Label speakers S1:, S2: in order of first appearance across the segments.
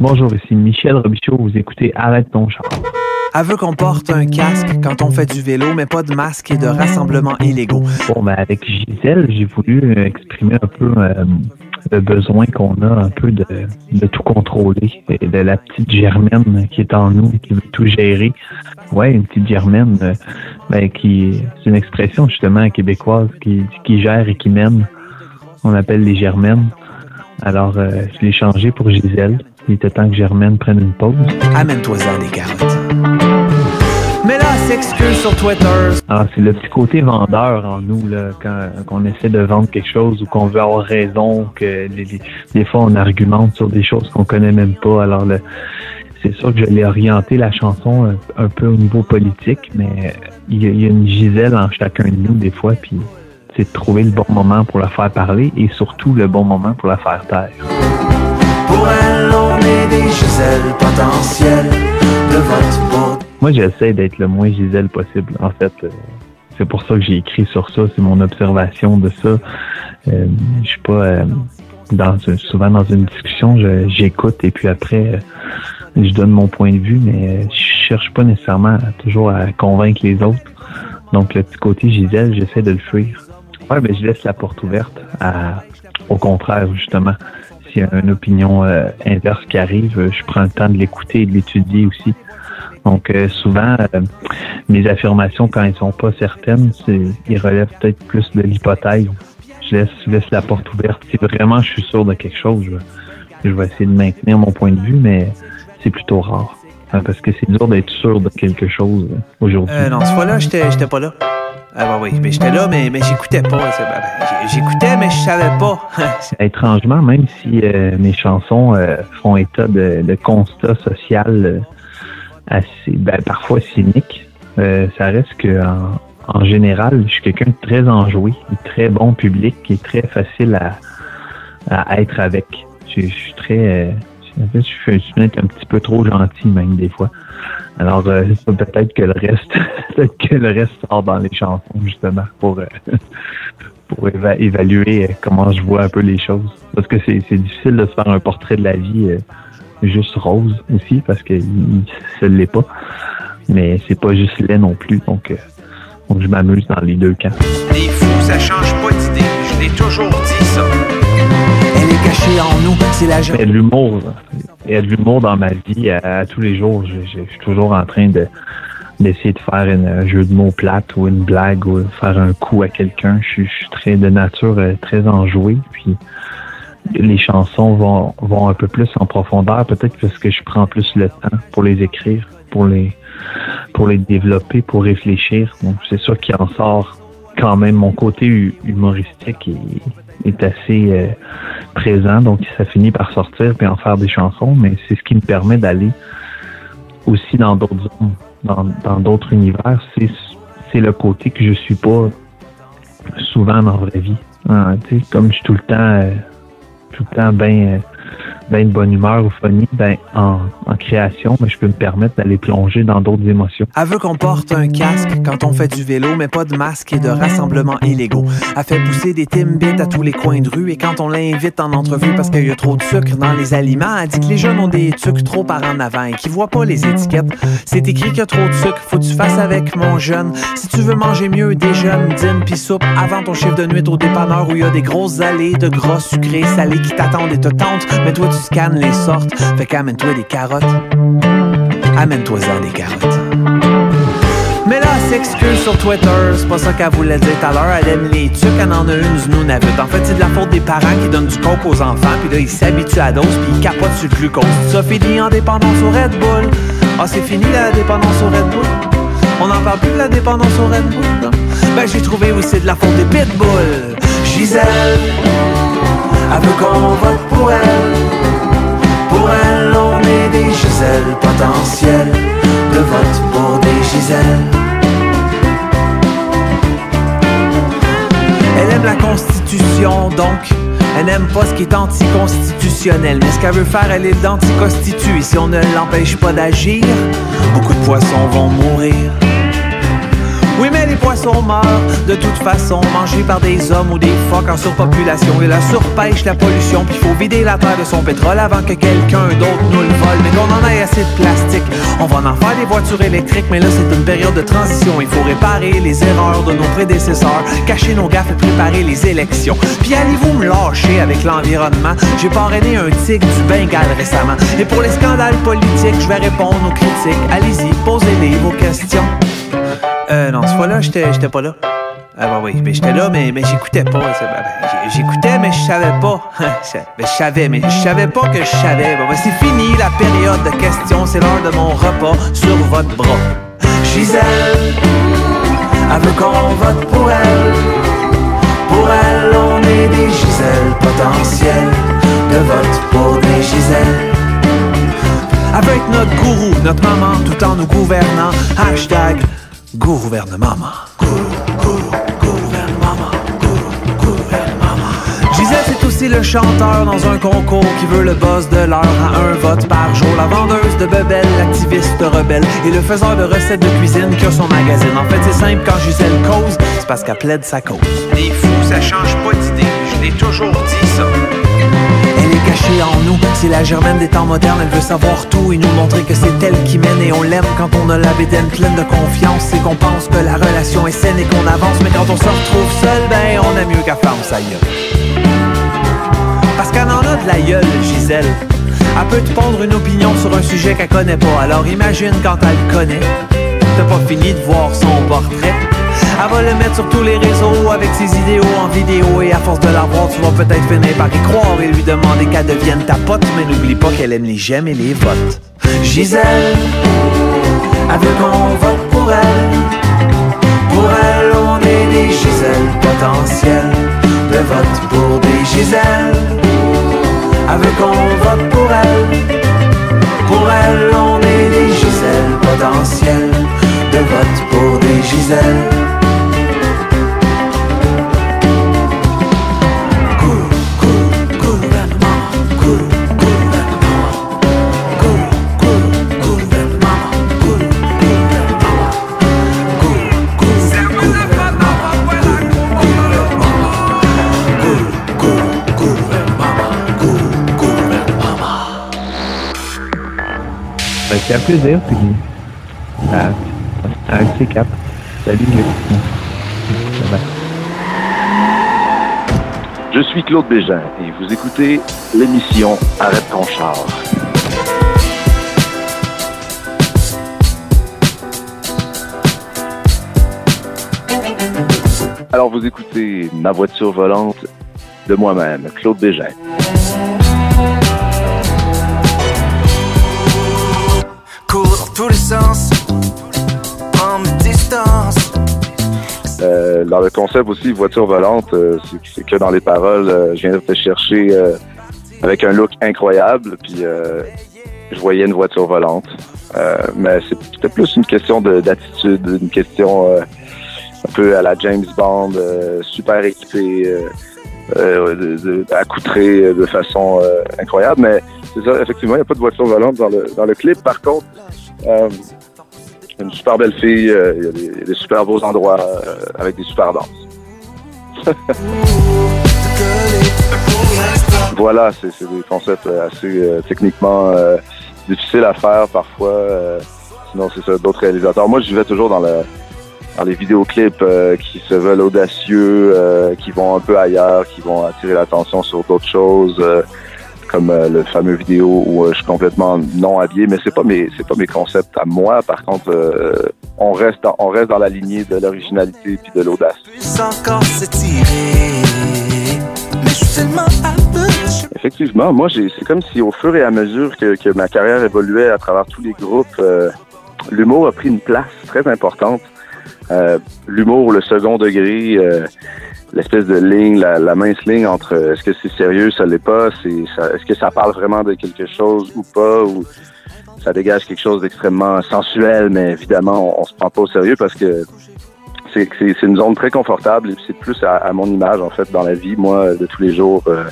S1: Bonjour, ici Michel Robichaud. Vous écoutez Arrête ton char.
S2: Veut qu'on porte un casque quand on fait du vélo, mais pas de masque et de rassemblements illégaux.
S1: Bon, ben avec Gisèle, j'ai voulu exprimer un peu euh, le besoin qu'on a un peu de, de, tout contrôler, et de la petite germaine qui est en nous, qui veut tout gérer. Ouais, une petite germaine, euh, ben, qui c'est une expression justement québécoise qui, qui gère et qui mène. On appelle les germaines. Alors, euh, je l'ai changé pour Gisèle. Il était temps que Germaine prenne une pause.
S2: Amène-toi-en des carottes. Mais là, s'excuse sur Twitter.
S1: Ah, c'est le petit côté vendeur en nous, là, quand, on essaie de vendre quelque chose ou qu'on veut avoir raison, que des fois on argumente sur des choses qu'on connaît même pas. Alors, le, c'est sûr que je l'ai orienté la chanson un, un, peu au niveau politique, mais il y, a, il y, a, une Gisèle en chacun de nous des fois, puis c'est de trouver le bon moment pour la faire parler et surtout le bon moment pour la faire taire. Moi, j'essaie d'être le moins Gisèle possible. En fait, euh, c'est pour ça que j'ai écrit sur ça. C'est mon observation de ça. Euh, je suis pas euh, dans souvent dans une discussion, j'écoute et puis après, euh, je donne mon point de vue, mais je cherche pas nécessairement toujours à convaincre les autres. Donc, le petit côté Gisèle, j'essaie de le fuir. Ouais, ben, je laisse la porte ouverte à, au contraire, justement s'il y a une opinion euh, inverse qui arrive, euh, je prends le temps de l'écouter et de l'étudier aussi. Donc euh, souvent, mes affirmations, quand elles sont pas certaines, c'est, ils relèvent peut-être plus de l'hypothèse. Je laisse, laisse la porte ouverte. Si vraiment je suis sûr de quelque chose, je, vais essayer de maintenir mon point de vue, mais c'est plutôt rare. Hein, parce que c'est dur d'être sûr de quelque chose aujourd'hui.
S2: non, ce fois-là, j'étais, j'étais pas là. Ah oui, mais j'étais là, mais, mais j'écoutais pas. Ben, ben, j'écoutais, mais je savais pas.
S1: Étrangement, même si euh, mes chansons euh, font état de, de constats social euh, assez, ben, parfois cyniques, ça reste que en, en, général, je suis quelqu'un de très enjoué, de très bon public, qui est très facile à, à être avec. Je, suis très, fait, je suis un petit peu trop gentil même des fois. Alors, euh, peut-être que le reste, peut-être que le reste sort dans les chansons, justement, pour, euh, pour évaluer euh, comment je vois un peu les choses. Parce que c'est difficile de se faire un portrait de la vie juste rose aussi, parce que ce l'est pas. Mais c'est pas juste laid non plus, donc, donc je m'amuse dans les deux camps.
S2: Les fous, ça change pas d'idée. Je l'ai toujours dit, ça. Elle est cachée en nous, c'est la
S1: Il y a de l'humour. Il y a de l'humour dans ma vie. À, tous les jours, je, je, suis toujours en train de d'essayer de faire une, un jeu de mots plate ou une blague ou faire un coup à quelqu'un. Je, je, suis très de nature euh, très enjoué. Puis les chansons vont, vont un peu plus en profondeur, peut-être parce que je prends plus le temps pour les écrire, pour les pour les développer, pour réfléchir. Donc c'est sûr qu'il en sort quand même mon côté humoristique est assez euh, présent, donc ça finit par sortir puis en faire des chansons, mais c'est ce qui me permet d'aller aussi dans d'autres dans d'autres univers. C'est le côté que je suis pas souvent dans la vraie vie. Ah, comme je suis tout le temps euh, tout le temps bien euh, ben, bonne humeur ou funny, ben, en, création, ben, je peux me permettre d'aller plonger dans d'autres émotions.
S2: Elle veut qu'on porte un casque quand on fait du vélo, mais pas de masque et de rassemblements illégaux. Elle fait pousser des timbits à tous les coins de rue et quand on l'invite en entrevue parce qu'il y a trop de sucre dans les aliments, elle dit que les jeunes ont des trucs trop par en avant et qu'ils voient pas les étiquettes. C'est écrit qu'il y a trop de sucre, faut que tu fasses avec mon jeune. Si tu veux manger mieux, déjeune, dîne pis soupe avant ton chiffre de nuit au dépanneur où il y a des grosses allées de gras sucrés salés qui t'attendent et te tentent. Mais toi, scannes les sortes. Fait qu'amène-toi des carottes. Amène-toi-en des carottes. Mais là, s'excuse sur Twitter, c'est pas ça qu'elle voulait dire tout à l'heure. Elle aime les trucs, elle en a une du nous En fait, c'est de la faute des parents qui donnent du coke aux enfants, puis là, ils s'habituent à dose, puis ils capotent sur le glucose. Ça finit en dépendance au Red Bull. Ah, c'est fini la dépendance au Red Bull? On n'en parle plus de la dépendance au Red Bull, Ben, j'ai trouvé aussi de la faute des pitbulls. Gisèle, elle veut qu'on vote pour elle. On est des Giselles potentielles. De vote pour des Giselles. Elle aime la Constitution, donc elle n'aime pas ce qui est anticonstitutionnel. Mais ce qu'elle veut faire, elle est d'anticonstituer. Si on ne l'empêche pas d'agir, beaucoup de poissons vont mourir. Les poissons meurent de toute façon, mangés par des hommes ou des phoques en surpopulation. Et la surpêche, la pollution, puis faut vider la terre de son pétrole avant que quelqu'un d'autre nous le vole. Mais qu'on en ait assez de plastique, on va en faire des voitures électriques, mais là c'est une période de transition. Il faut réparer les erreurs de nos prédécesseurs, cacher nos gaffes et préparer les élections. Puis allez-vous me lâcher avec l'environnement? J'ai parrainé un tigre du Bengale récemment. Et pour les scandales politiques, je vais répondre aux critiques. Allez-y, posez-les vos questions. Euh, non, cette fois-là, j'étais pas là. Ah bah oui, mais j'étais là, mais, mais j'écoutais pas. J'écoutais, mais je savais pas. je savais, mais je savais pas que je savais. Bon, ben, c'est fini la période de questions, c'est l'heure de mon repas sur votre bras. Gisèle, elle veut qu'on vote pour elle. Pour elle, on est des Gisèles potentielles. De vote pour des Gisèles. Avec notre gourou, notre maman, tout en nous gouvernant. Hashtag gouvernement. c'est le chanteur dans un concours qui veut le boss de l'heure à un vote par jour. La vendeuse de bebelles, l'activiste rebelle et le faiseur de recettes de cuisine qui a son magazine. En fait, c'est simple, quand Gisèle cause, c'est parce qu'elle plaide sa cause. Des fous, ça change pas d'idée, je l'ai toujours dit ça. Cachée en nous, c'est la germaine des temps modernes, elle veut savoir tout et nous montrer que c'est elle qui mène et on l'aime quand on a la bédaine pleine de confiance et qu'on pense que la relation est saine et qu'on avance, mais quand on se retrouve seul, ben on a mieux qu'à femme, ça est. Parce qu'elle en a de la gueule, Gisèle. Elle peut te pondre une opinion sur un sujet qu'elle connaît pas. Alors imagine quand elle le connaît. T'as pas fini de voir son portrait. Elle va le mettre sur tous les réseaux avec ses idéaux en vidéo et à force de la voir, tu vas peut-être finir par y croire et lui demander qu'elle devienne ta pote, mais n'oublie pas qu'elle aime les j'aime et les votes. Gisèle, elle veut qu'on vote pour elle. Pour elle, on est des Gisèles potentielles. De vote pour des Gisèles avec on vote pour elle. Pour elle, on est des Gisèles potentielles, de vote pour des Gisèles.
S1: Un plaisir, à, à un de ces. Salut,
S3: Je suis Claude Bégin et vous écoutez l'émission Arrête ton char. Alors vous écoutez Ma voiture volante de moi-même, Claude Bégin. Euh, dans le concept aussi, voiture volante, euh, c'est que dans les paroles, euh, je viens de te chercher avec un look incroyable, puis je voyais une voiture volante. mais c'était plus une question d'attitude, une question un peu à la James Bond, super équipé, accoutré de façon incroyable. Mais c'est ça, effectivement, il n'y a pas de voiture volante dans le, dans le clip. Par contre, euh, une super belle fille, euh, il y, a des super beaux endroits euh, avec des super danses. voilà, c'est des concepts assez techniquement difficiles à faire parfois. sinon, c'est ça, d'autres réalisateurs. Moi, je vais toujours dans dans les vidéoclips qui se veulent audacieux, qui vont un peu ailleurs, qui vont attirer l'attention sur d'autres choses comme euh, le fameux vidéo où euh, je suis complètement non habillé, mais c'est pas mes c'est pas mes concepts à moi. Par contre, euh, on reste dans, on reste dans la lignée de l'originalité puis de l'audace. Effectivement, moi c'est comme si au fur et à mesure que, que ma carrière évoluait à travers tous les groupes, l'humour a pris une place très importante. l'humour, le second degré l'espèce de ligne, la, mince ligne entre euh, est-ce que c'est sérieux, ça l'est pas, c'est est-ce que ça parle vraiment de quelque chose ou pas, ou ça dégage quelque chose d'extrêmement sensuel, mais évidemment on, se prend pas au sérieux parce que c'est c'est une zone très confortable et c'est plus à, mon image en fait dans la vie. Moi, de tous les jours, euh,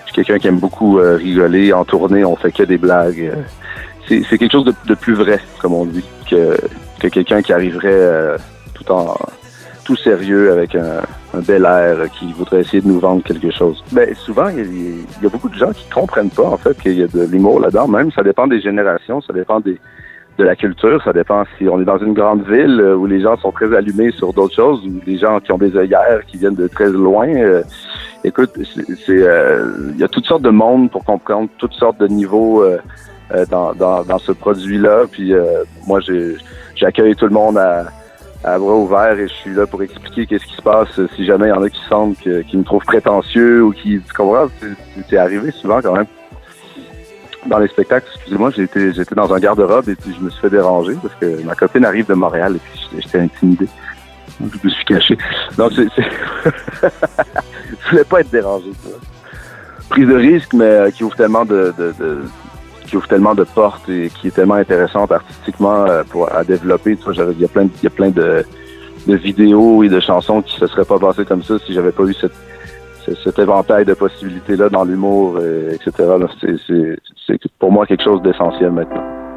S3: je suis quelqu'un qui aime beaucoup euh, rigoler. En tournée, on fait que des blagues. c'est quelque chose de, de, plus vrai, comme on dit, que, que quelqu'un qui arriverait tout en sérieux avec un, bel air qui voudrait essayer de nous vendre quelque chose. Ben souvent il y, a beaucoup de gens qui comprennent pas en fait qu'il y a de l'humour là-dedans. Même ça dépend des générations, ça dépend des de la culture, ça dépend si on est dans une grande ville où les gens sont très allumés sur d'autres choses ou des gens qui ont des œillères qui viennent de très loin. écoute, c'est il y a toutes sortes de monde pour comprendre toutes sortes de niveaux euh, dans, dans, dans, ce produit-là. Puis euh, moi, j'accueille tout le monde à, à bras ouverts et je suis là pour expliquer qu'est-ce qui se passe si jamais il y en a qui sentent qui me trouvent prétentieux ou qui tu comprends c'est arrivé souvent quand même. Dans les spectacles excusez-moi j'étais j'étais dans un garde-robe et puis je me suis fait déranger parce que ma copine arrive de Montréal et puis j'étais intimidé. Je me suis caché. Donc c'est je voulais pas être dérangé prise de risque mais euh, qui ouvre tellement de, de, de qui ouvre tellement de portes et qui est tellement intéressante artistiquement euh, pour à développer. Tu vois, il y a plein, de, y a plein de, de, vidéos et de chansons qui se seraient pas passées comme ça si j'avais pas eu cette, cet éventail de possibilités là dans l'humour, euh, etc. C'est pour moi quelque chose d'essentiel maintenant.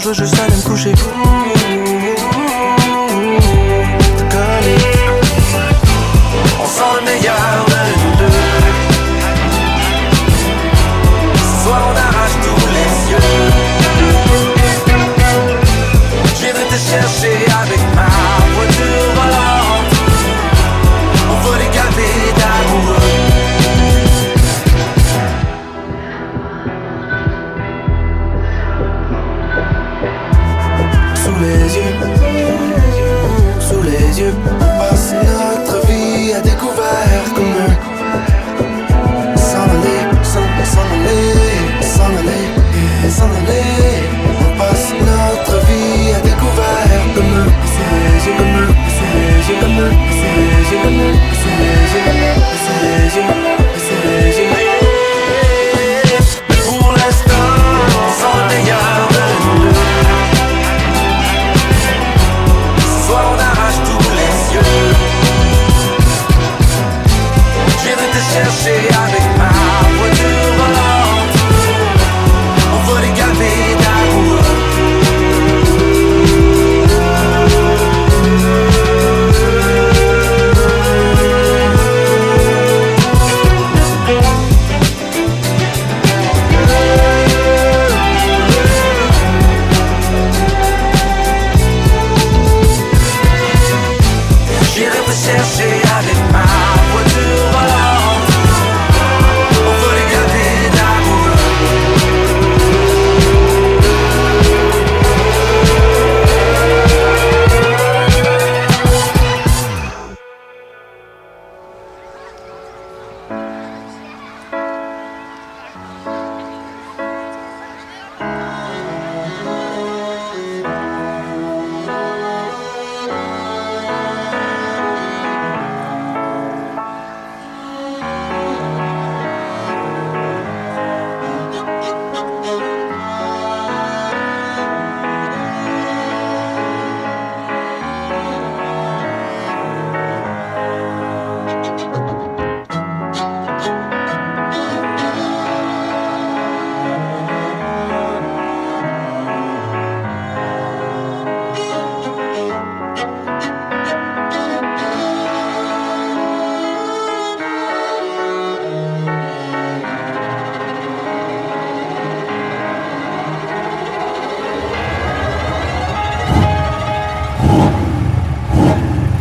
S4: Je veux juste aller me coucher. Ese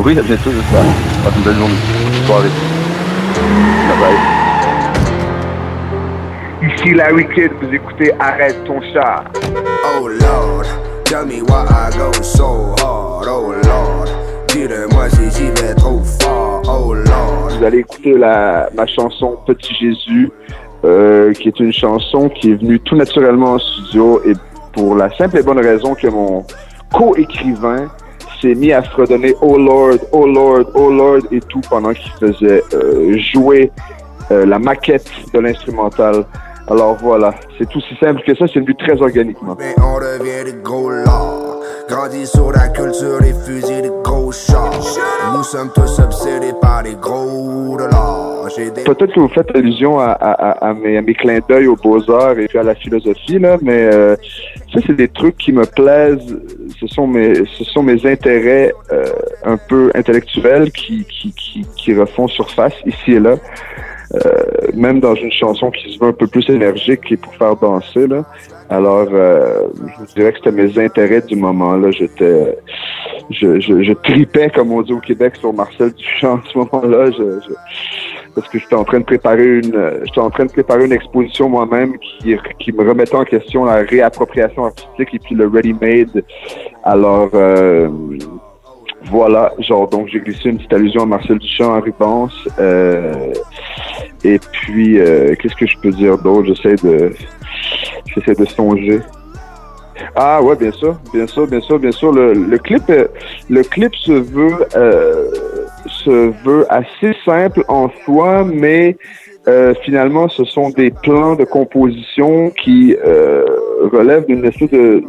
S3: Oui, à bientôt, j'espère. Passe une belle journée. Soirée. Bye bye.
S5: Ici Larry Kid, vous écoutez Arrête ton char.
S6: Oh Lord, tell me why I go so hard. Oh Lord, dis-le-moi si j'y vais trop fort. Oh Lord.
S5: Vous allez écouter la, ma chanson Petit Jésus, euh, qui est une chanson qui est venue tout naturellement en studio et pour la simple et bonne raison que mon co-écrivain s'est mis à fredonner Oh Lord, Oh Lord, Oh Lord et tout pendant qu'il faisait euh, jouer euh, la maquette de l'instrumental. Alors voilà, c'est aussi simple que ça, c'est venu très organiquement.
S6: Mais
S5: Peut-être que vous faites allusion à, mes, mes clins d'œil aux beaux-arts et puis à la philosophie, là, mais euh, ça, c'est des trucs qui me plaisent. Ce sont mes, intérêts euh, un peu intellectuels qui refont surface ici et là. Euh, même dans une chanson qui se veut un peu plus énergique et pour faire danser, là. Alors, euh, je dirais que c'était mes intérêts du moment, là. J'étais, je, je, je tripais, comme on dit au Québec, sur Marcel Duchamp en ce moment-là. Je, parce que j'étais en train de préparer une, j'étais en train de préparer une exposition moi-même qui, qui me remettait en question la réappropriation artistique et puis le ready-made. Alors, euh, voilà, genre, donc j'ai glissé une petite allusion à Marcel Duchamp, Henri Ponce. Euh, et puis, euh, qu'est-ce que je peux dire d'autre? J'essaie de, j'essaie de songer. Ah ouais, bien sûr, bien sûr, bien sûr, bien sûr. Le, le clip, euh, le clip se veut, euh, se veut assez simple en soi, mais euh, finalement, ce sont des plans de composition qui euh, relèvent d'une espèce de,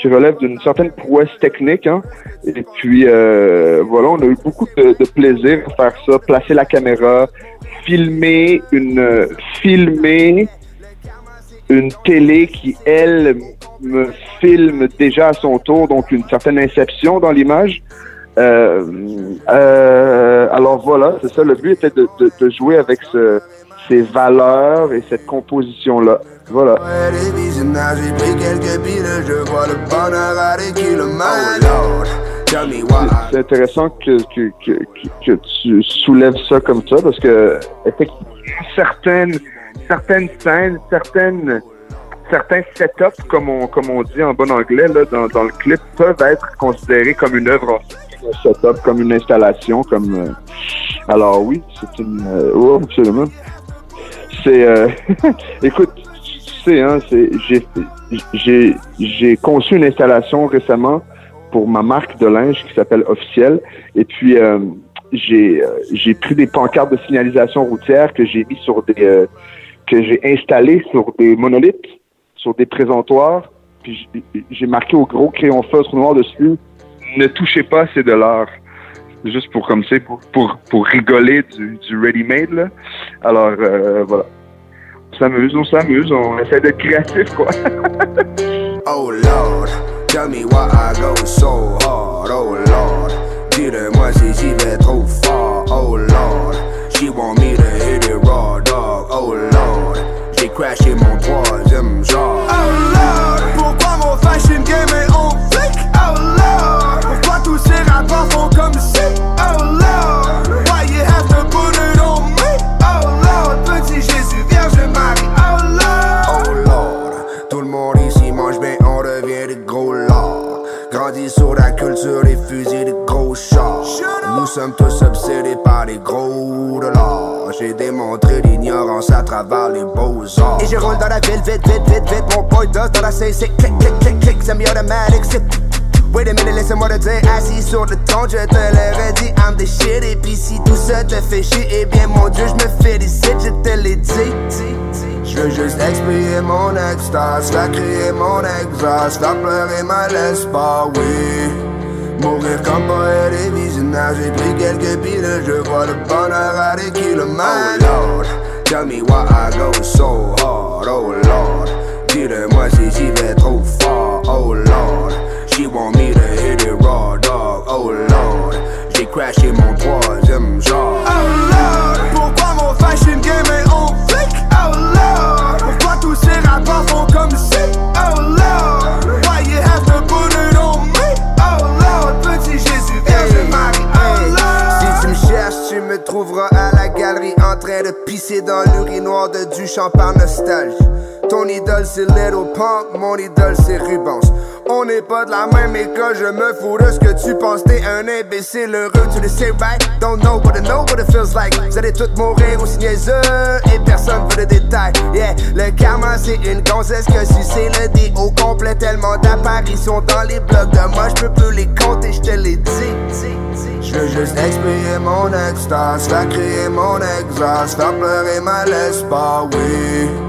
S5: qui relèvent d'une certaine prouesse technique. Hein. Et puis euh, voilà, on a eu beaucoup de, de plaisir à faire ça, placer la caméra, filmer une, filmer une télé qui, elle, me filme déjà à son tour, donc une certaine inception dans l'image. Euh, euh, alors voilà, c'est ça, le but était de, de, jouer avec ce, ces valeurs et cette composition-là. Voilà.
S6: Ouais, des visionnages, j'ai pris quelques piles, je vois le bonheur à des kilomètres.
S5: C'est intéressant que, que, que, tu soulèves ça comme ça parce que certaines, certaines scènes, certaines, certains setups, comme on, comme on dit en bon anglais, là, dans, dans le clip, peuvent être considérés comme une œuvre un setup, comme une installation, comme. euh, alors oui, c'est une. Euh, oh, absolument. C'est. euh, écoute, tu sais, hein, j'ai conçu une installation récemment pour ma marque de linge qui s'appelle Officiel. Et puis, euh, j'ai, euh, j'ai pris des pancartes de signalisation routière que j'ai mis sur des, euh, que j'ai installées sur des monolithes, sur des présentoirs. Puis j'ai- marqué au gros crayon feutre noir dessus, ne touchez pas, c'est de l'art. Juste pour comme c'est pour, pour, pour rigoler du, du ready-made. Alors euh, voilà. On s'amuse, on s'amuse, on essaie d'être créatif quoi.
S6: Oh Lord, tell me why I go so hard. Oh Lord, dis-le-moi si j'y vais trop fort. Oh Lord, she want me to hit it raw dog. Oh Lord, j'ai crashé mon troisième genre. Travers les beaux-arts. Et je roule dans la ville, vite, vite, vite, vite. Mon boy does dans la CC, click, click, click, click. Semi-automatic, c'est Wait a minute, laisse-moi te dire, assis sur le ton, je te l'aurais dit, I'm the shit. Et puis si tout ça te fait chier, eh bien mon Dieu, je me félicite, je te l'ai dit. Je veux juste expier mon extase, faire crier mon exhaust, faire pleurer ma l'espoir, oui. Mourir comme poète et visionnaire, j'ai pris quelques piles, je vois le bonheur à des kilomètres. Oh Lord, tell me why I go so hard, oh Lord. Dis-le-moi si j'y vais trop fort, oh Lord. She want me to hit it raw, dog, oh Lord. J'ai crashé troisième genre. Oh Lord, en train de pisser dans l'urinoir de Duchamp par nostalgie. Ton idole c'est Little Pump, mon idole c'est Rubens. On n'est pas de la même école, je me fous de ce que tu penses. T'es un imbécile heureux, tu le sais, right? Don't know, but I know what it feels like. Vous allez tous mourir aussi niaiseux et personne veut de détails. Yeah, le karma c'est une gonzesse que si c'est le dé au complet. Tellement d'apparitions dans les blocs de moi, je peux plus les compter, je te les dis. Je veux juste expirer mon extase, faire crier mon exhaust, faire pleurer ma l'espoir, oui.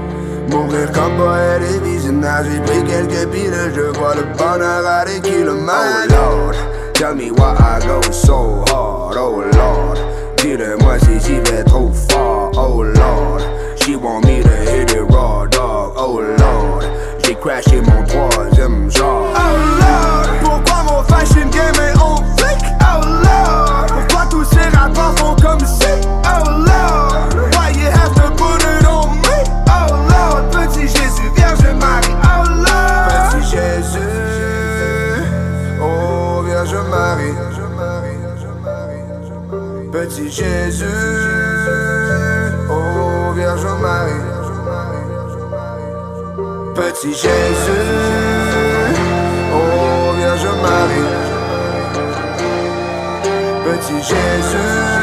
S6: Mourir comme poète et visionnaire, j'ai pris quelques piles, je vois le bonheur à des kilomètres. Oh Lord, tell me why I go so hard, oh Lord. Dis-le-moi si j'y vais trop fort, oh Lord. She want me to hit it raw, dog, oh Lord. J'ai crashé mon troisième genre. Oh Lord, pourquoi mon fashion game Petit Jésus, oh Vierge Marie. Petit Jésus,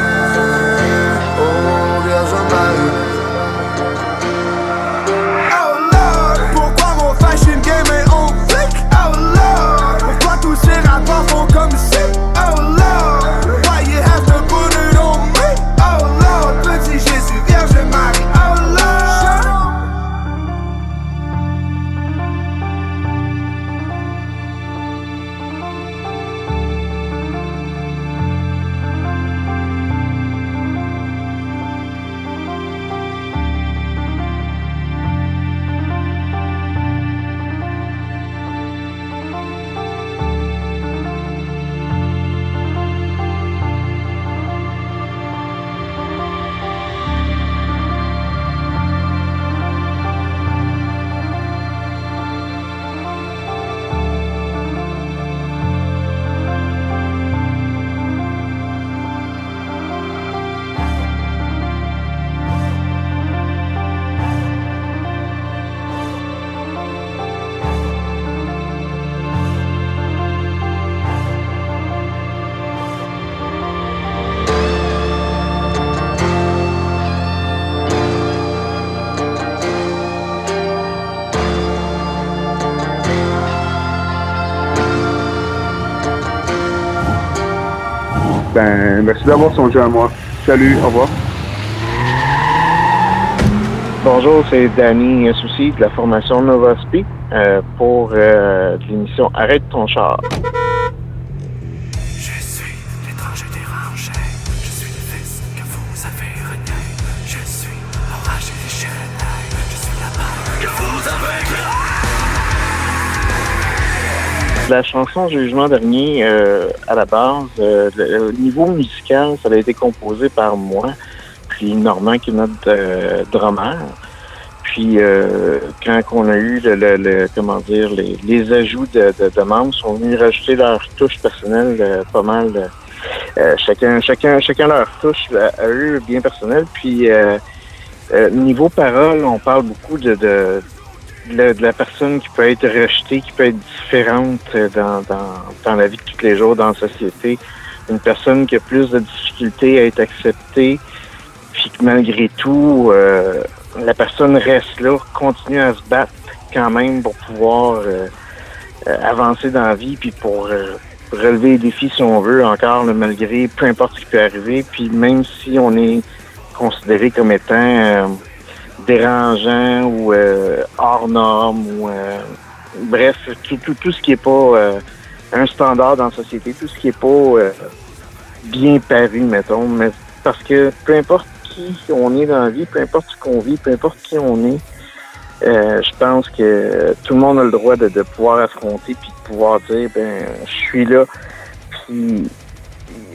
S5: Ben, merci d'avoir songé à moi. Salut, au revoir.
S7: Bonjour, c'est Danny Souci de la formation Nova Speak euh, pour euh, l'émission Arrête ton char.
S4: La
S7: chanson Jugement dernier, euh, à la base, euh, le, niveau musical, ça a été composé par moi, puis Normand qui est notre euh, drummer. Puis euh, quand on a eu le, le- le- comment dire les, les ajouts de, de, de membres, sont venus rajouter leur touche personnelle euh, pas mal. euh, chacun, chacun, chacun leur touche à, eux bien personnelle. Puis niveau parole, on parle beaucoup de, de la, de la personne qui peut être rejetée, qui peut être différente euh, dans, dans, dans la vie de tous les jours, dans la société. Une personne qui a plus de difficultés à être acceptée, puis que malgré tout, euh, la personne reste là, continue à se battre quand même pour pouvoir euh, euh, avancer dans la vie, puis pour euh, relever les défis si on veut encore, là, malgré peu importe ce qui peut arriver, puis même si on est considéré comme étant dérangeant ou euh, hors norme ou euh, bref, tout, tout, tout ce qui est pas euh, un standard dans la société, tout ce qui est pas euh, bien paru, mettons, mais parce que peu importe qui on est dans la vie, peu importe ce qu'on vit, peu importe qui on est, euh, je pense que tout le monde a le droit de, de pouvoir affronter puis de pouvoir dire ben je suis là. Puis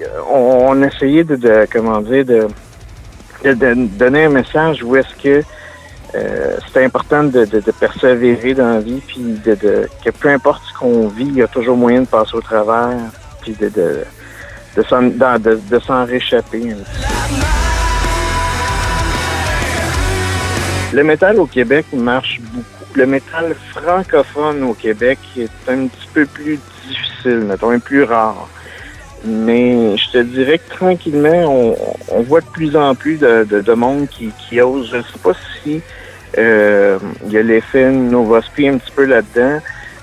S7: euh, on, on essayait de, de comment dire de, de, donner un message où est-ce que euh, c'est important de, persévérer dans la vie, puis de, de que peu importe ce qu'on vit, il y a toujours moyen de passer au travers, puis de de de s'en réchapper. Le métal au Québec marche beaucoup. Le métal francophone au Québec est un petit peu plus difficile, mettons, un plus rare. Mais je te dirais que tranquillement, on, on voit de plus en plus de, de, de monde qui, qui ose. Je ne sais pas si euh, il y a l'effet Novospi un petit peu là-dedans.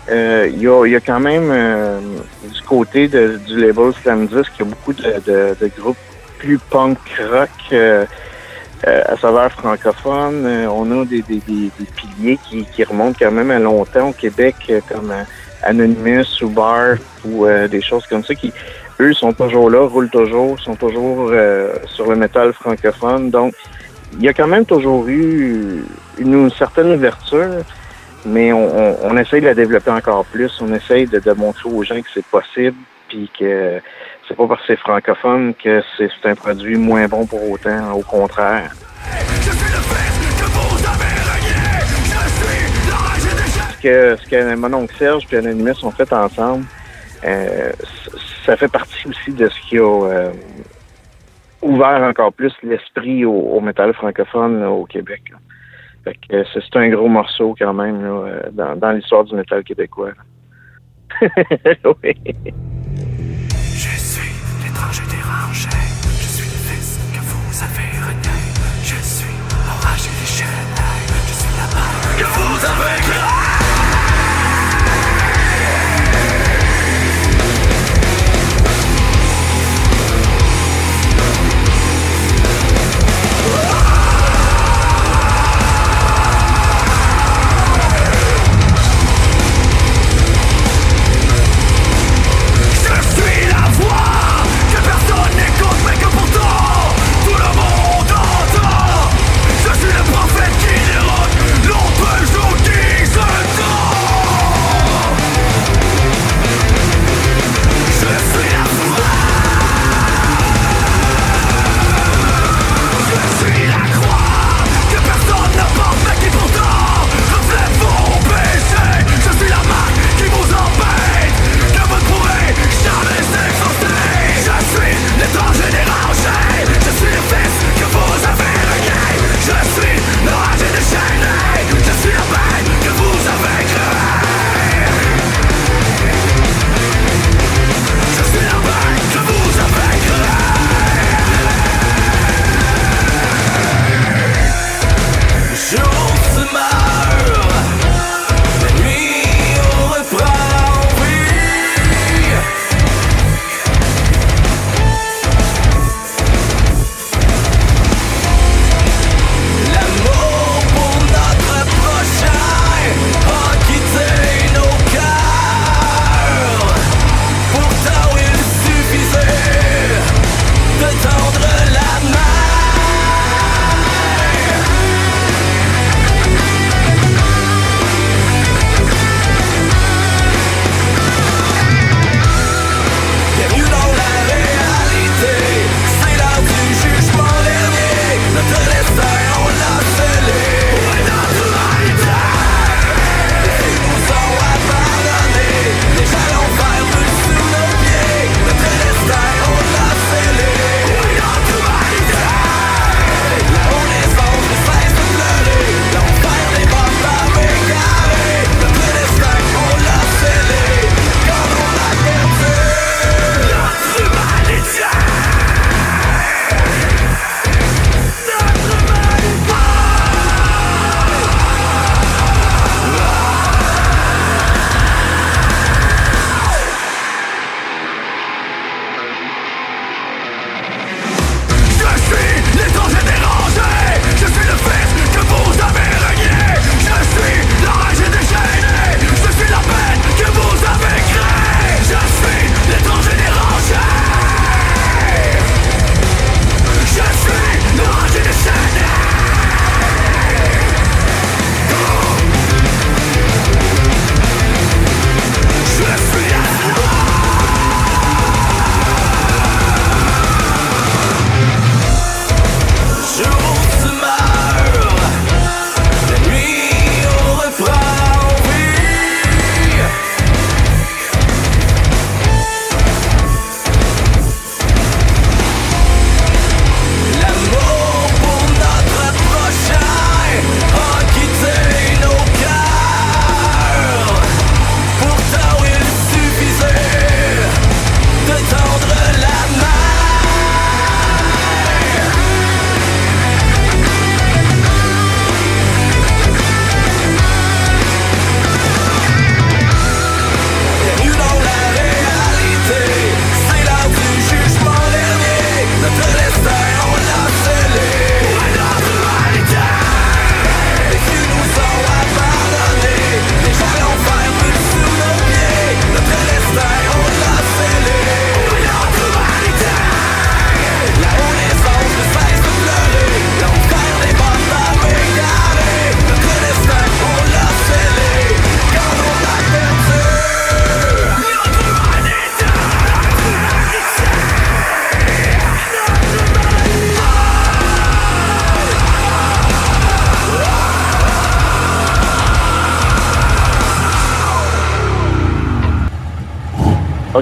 S7: Euh, il, y a, il y a quand même euh, du côté de, du label Slam Disc, il y a beaucoup de, de, groupes plus punk rock euh, euh, à saveur francophone. Euh, on a des, des, des, piliers qui, qui remontent quand même à longtemps au Québec, comme Anonymous ou Bar ou des choses comme ça qui, eux, sont toujours là, roulent toujours, sont toujours euh, sur le métal francophone. Donc, il y a quand même toujours eu une, certaine ouverture, mais on, on, on, essaye de la développer encore plus. On essaye de, de montrer aux gens que c'est possible, puis que c'est pas parce que c'est francophone que c'est un produit moins bon pour autant. Au contraire. Ce que, ce que mon oncle Serge et Anonymous ont fait ensemble, euh, ça fait partie aussi de ce qui a euh, ouvert encore plus l'esprit au, au, métal francophone là, au Québec. Là. Fait que c'est un gros morceau quand même là, euh, dans, dans l'histoire du métal québécois.
S4: oui. Je suis l'étranger dérangé. Je suis le fils que vous avez renié. Je suis l'orage et les. Je suis la mort que vous avez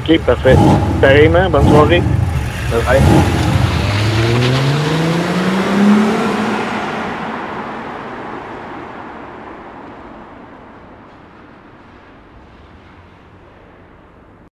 S7: OK, parfait. Pareillement, bonne soirée.
S3: Bye.